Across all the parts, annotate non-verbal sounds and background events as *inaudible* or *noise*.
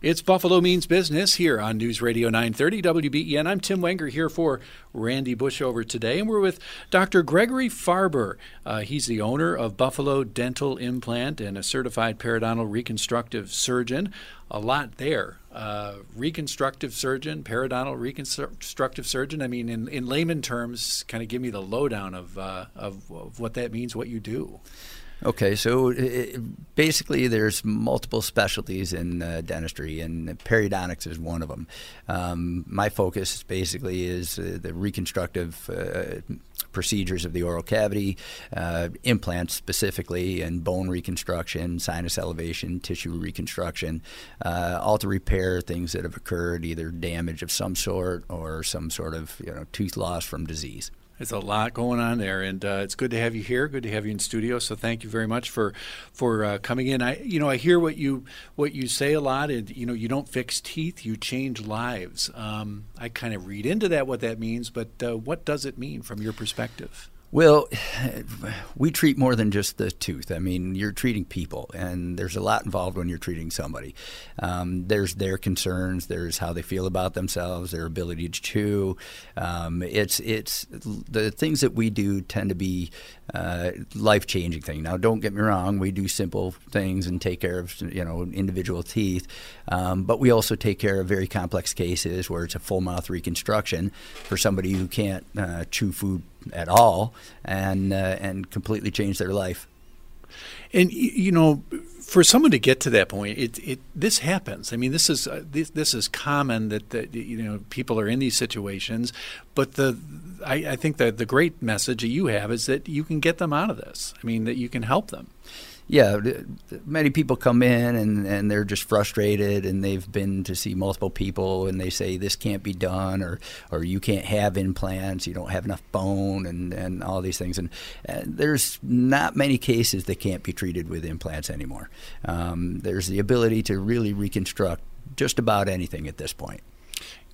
It's Buffalo Means Business here on News Radio 930 WBEN. I'm Tim Wenger here for Randy Bushover today, and we're with Dr. Gregory Farber. Uh, he's the owner of Buffalo Dental Implant and a certified periodontal reconstructive surgeon. A lot there uh, reconstructive surgeon, periodontal reconstructive surgeon. I mean, in, in layman terms, kind of give me the lowdown of, uh, of, of what that means, what you do. Okay, so it, basically, there's multiple specialties in uh, dentistry, and periodontics is one of them. Um, my focus basically is uh, the reconstructive uh, procedures of the oral cavity, uh, implants specifically, and bone reconstruction, sinus elevation, tissue reconstruction, uh, all to repair things that have occurred, either damage of some sort or some sort of you know tooth loss from disease. There's a lot going on there, and uh, it's good to have you here. Good to have you in studio. So thank you very much for for uh, coming in. I you know I hear what you what you say a lot. And you know you don't fix teeth, you change lives. Um, I kind of read into that what that means, but uh, what does it mean from your perspective? Well, *sighs* we treat more than just the tooth. I mean, you're treating people, and there's a lot involved when you're treating somebody. Um, there's their concerns, there's how they feel about themselves, their ability to chew. Um, it's it's the things that we do tend to be uh, life changing things. Now, don't get me wrong, we do simple things and take care of you know individual teeth, um, but we also take care of very complex cases where it's a full mouth reconstruction for somebody who can't uh, chew food at all and uh, and completely change their life. And you know, for someone to get to that point, it, it this happens. I mean, this is uh, this, this is common that, that you know people are in these situations. But the I, I think that the great message that you have is that you can get them out of this. I mean, that you can help them yeah, many people come in and, and they're just frustrated and they've been to see multiple people and they say this can't be done or, or you can't have implants, you don't have enough bone and, and all these things. And, and there's not many cases that can't be treated with implants anymore. Um, there's the ability to really reconstruct just about anything at this point.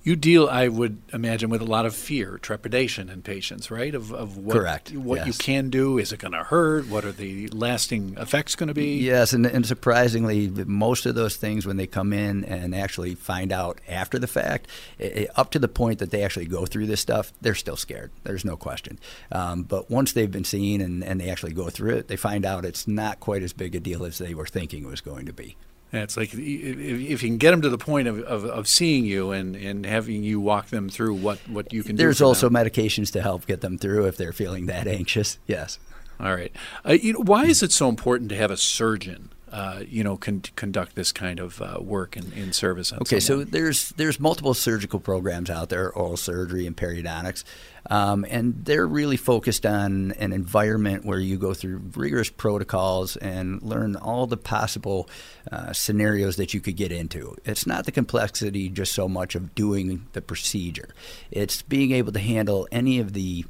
You deal, I would imagine, with a lot of fear, trepidation in patients, right? Of, of what, Correct. what yes. you can do. Is it going to hurt? What are the lasting effects going to be? Yes, and, and surprisingly, most of those things, when they come in and actually find out after the fact, it, up to the point that they actually go through this stuff, they're still scared. There's no question. Um, but once they've been seen and, and they actually go through it, they find out it's not quite as big a deal as they were thinking it was going to be. Yeah, it's like if you can get them to the point of, of, of, seeing you and, and having you walk them through what, what you can There's do. There's also them. medications to help get them through if they're feeling that anxious. Yes. All right. Uh, you know, why is it so important to have a surgeon uh, you know, con- conduct this kind of uh, work in, in service. okay, someone. so there's there's multiple surgical programs out there, oral surgery and periodontics, um, and they're really focused on an environment where you go through rigorous protocols and learn all the possible uh, scenarios that you could get into. It's not the complexity just so much of doing the procedure; it's being able to handle any of the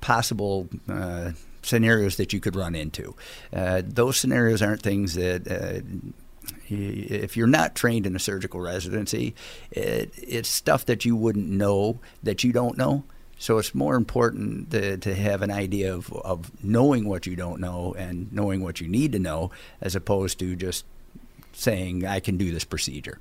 possible uh, scenarios that you could run into. Uh, those scenarios aren't things that. Uh, if you're not trained in a surgical residency, it, it's stuff that you wouldn't know that you don't know. So it's more important to, to have an idea of, of knowing what you don't know and knowing what you need to know, as opposed to just saying, I can do this procedure.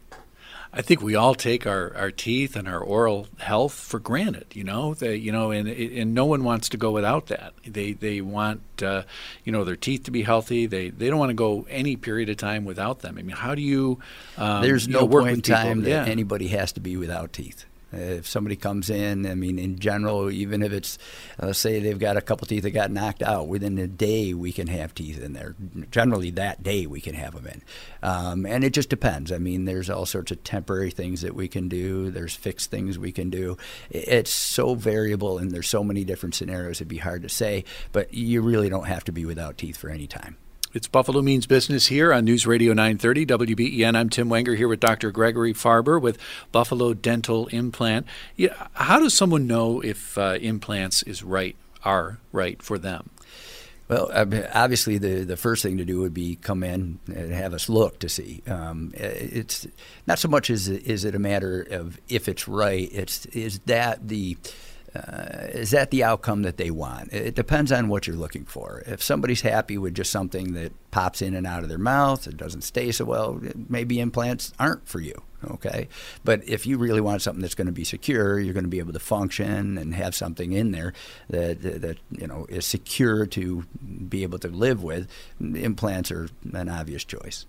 I think we all take our, our teeth and our oral health for granted, you know. They, you know, and and no one wants to go without that. They they want uh, you know their teeth to be healthy. They they don't want to go any period of time without them. I mean, how do you? Um, There's no know, point in time that yeah. anybody has to be without teeth. If somebody comes in, I mean, in general, even if it's, let's say they've got a couple teeth that got knocked out, within a day we can have teeth in there. Generally, that day we can have them in. Um, and it just depends. I mean, there's all sorts of temporary things that we can do, there's fixed things we can do. It's so variable, and there's so many different scenarios, it'd be hard to say, but you really don't have to be without teeth for any time. It's Buffalo Means Business here on News Radio 930 WBEN. I'm Tim Wenger here with Dr. Gregory Farber with Buffalo Dental Implant. Yeah, how does someone know if uh, implants is right, are right for them? Well, obviously, the, the first thing to do would be come in and have us look to see. Um, it's not so much as is it a matter of if it's right. It's is that the uh, is that the outcome that they want? It depends on what you're looking for. If somebody's happy with just something that pops in and out of their mouth, it doesn't stay so well, maybe implants aren't for you. Okay, but if you really want something that's going to be secure, you're going to be able to function and have something in there that that you know is secure to be able to live with. Implants are an obvious choice.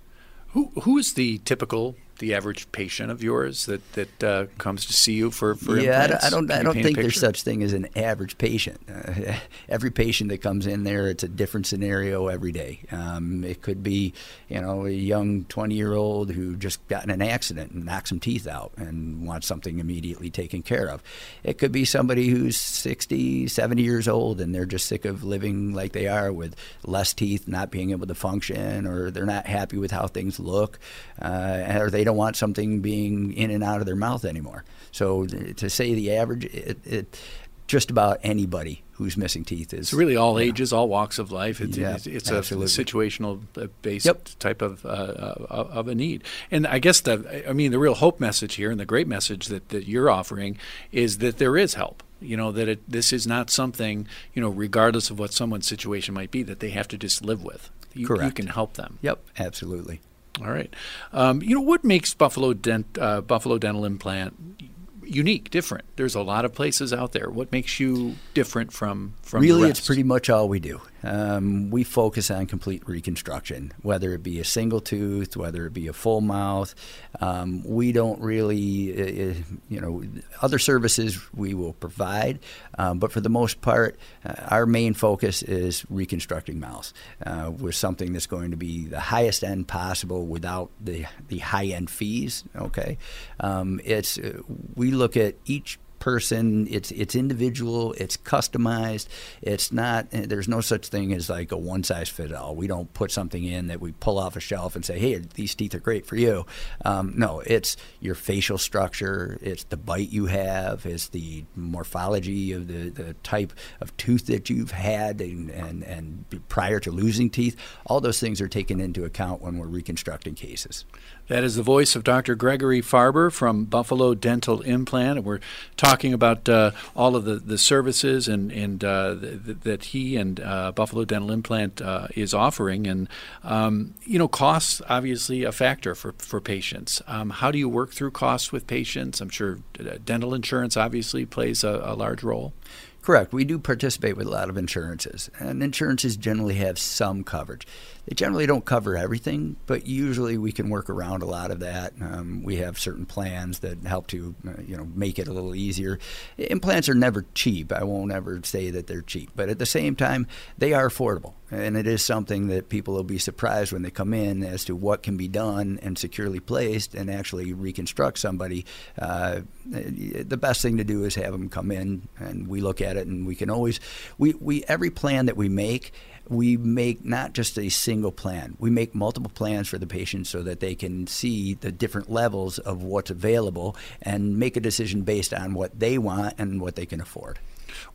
Who who is the typical the average patient of yours that that uh, comes to see you for for yeah, implants? I don't I don't think there's such thing as an average patient. Uh, *laughs* every patient that comes in there, it's a different scenario every day. Um, it could be you know a young 20 year old who just got in an accident and knocked some teeth out and wants something immediately taken care of. It could be somebody who's 60, 70 years old and they're just sick of living like they are with less teeth, not being able to function, or they're not happy with how things look, uh, or they don't want something being in and out of their mouth anymore. So to say the average, it, it just about anybody who's missing teeth is. It's really all yeah. ages, all walks of life. It's, yeah, it's, it's a situational uh, based yep. type of uh, uh, of a need. And I guess the I mean the real hope message here and the great message that, that you're offering is that there is help. You know that it, this is not something you know regardless of what someone's situation might be that they have to just live with. You, Correct. You can help them. Yep, absolutely. All right. Um, you know what makes Buffalo Dent uh, Buffalo Dental Implant unique, different? There's a lot of places out there. What makes you different from from really? It's pretty much all we do. Um, we focus on complete reconstruction, whether it be a single tooth, whether it be a full mouth. Um, we don't really, uh, uh, you know, other services we will provide, um, but for the most part, uh, our main focus is reconstructing mouths uh, with something that's going to be the highest end possible without the the high end fees. Okay, um, it's uh, we look at each person. It's it's individual. It's customized. It's not. There's no such thing as like a one size fit all. We don't put something in that we pull off a shelf and say, "Hey, these teeth are great for you." Um, no, it's your facial structure. It's the bite you have. It's the morphology of the, the type of tooth that you've had and, and and prior to losing teeth. All those things are taken into account when we're reconstructing cases. That is the voice of Dr. Gregory Farber from Buffalo Dental Implant. And we're talking about uh, all of the, the services and, and uh, th- that he and uh, Buffalo Dental Implant uh, is offering. And, um, you know, costs obviously a factor for, for patients. Um, how do you work through costs with patients? I'm sure uh, dental insurance obviously plays a, a large role. Correct. We do participate with a lot of insurances, and insurances generally have some coverage. They generally don't cover everything, but usually we can work around a lot of that. Um, we have certain plans that help to, uh, you know, make it a little easier. Implants are never cheap. I won't ever say that they're cheap, but at the same time, they are affordable, and it is something that people will be surprised when they come in as to what can be done and securely placed and actually reconstruct somebody. Uh, the best thing to do is have them come in, and we look at it, and we can always, we, we every plan that we make we make not just a single plan. We make multiple plans for the patient so that they can see the different levels of what's available and make a decision based on what they want and what they can afford.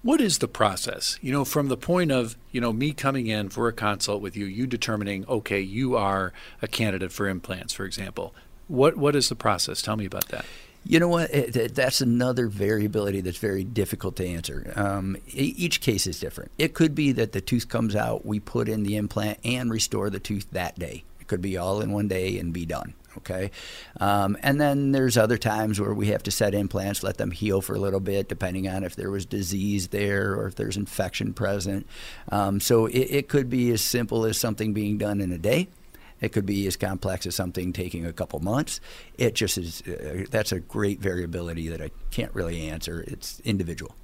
What is the process? You know, from the point of, you know, me coming in for a consult with you, you determining, okay, you are a candidate for implants, for example. What what is the process? Tell me about that. You know what? That's another variability that's very difficult to answer. Um, each case is different. It could be that the tooth comes out, we put in the implant and restore the tooth that day. It could be all in one day and be done. Okay, um, and then there's other times where we have to set implants, let them heal for a little bit, depending on if there was disease there or if there's infection present. Um, so it, it could be as simple as something being done in a day It could be as complex as something taking a couple months. It just is. Uh, that's a great variability that I can't really answer. It's individual.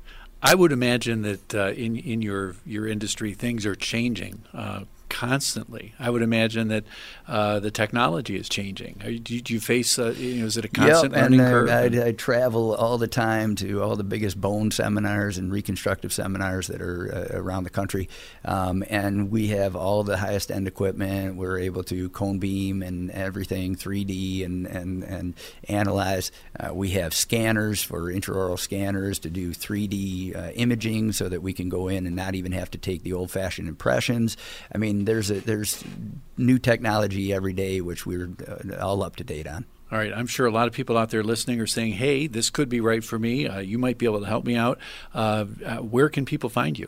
I would imagine that uh, in in your your industry things are changing uh, constantly. I would imagine that uh, the technology is changing. You, do, you face, uh, you know, is it a constant yep, learning and, curve? I, I, travel all the time to all the biggest bone seminars and reconstructive seminars that are uh, around the country, um, and we have all the highest end equipment. We're able to cone beam and everything 3D and and and analyze. Uh, we have scanners for intraoral scanners to do 3D uh, imaging so that we can go in and not even have to take the old-fashioned impressions. I mean there's a, there's new technology every day, which we're uh, all up to date on. All right, I'm sure a lot of people out there listening are saying, "Hey, this could be right for me. Uh, you might be able to help me out." Uh, uh where can people find you?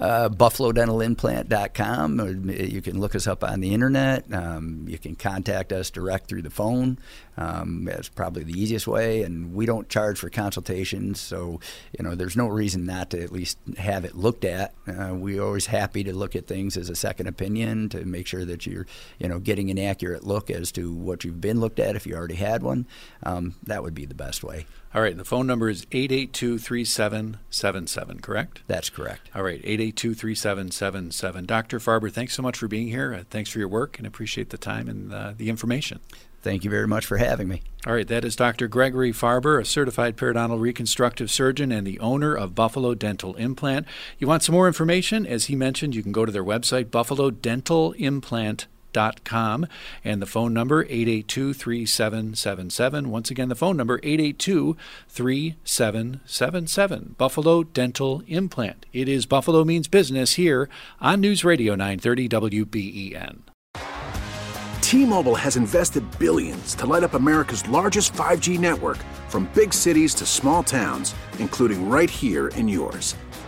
Uh, buffalodentalimplant.com. You can look us up on the internet. Um, you can contact us direct through the phone. Um, that's probably the easiest way. And we don't charge for consultations, so you know there's no reason not to at least have it looked at. Uh, we're always happy to look at things as a second opinion to make sure that you're you know getting an accurate look as to what you've been looked at if you already had one. Um, that would be the best way. All right, and the phone number is 882 3777, correct? That's correct. All right, 882 3777. Dr. Farber, thanks so much for being here. Uh, thanks for your work and appreciate the time and uh, the information. Thank you very much for having me. All right, that is Dr. Gregory Farber, a certified periodontal reconstructive surgeon and the owner of Buffalo Dental Implant. You want some more information? As he mentioned, you can go to their website, Buffalo Dental Implant com and the phone number 882-3777. Once again, the phone number 882-3777. Buffalo Dental Implant. It is Buffalo Means Business here on News Radio 930 WBEN. T-Mobile has invested billions to light up America's largest 5G network from big cities to small towns, including right here in yours.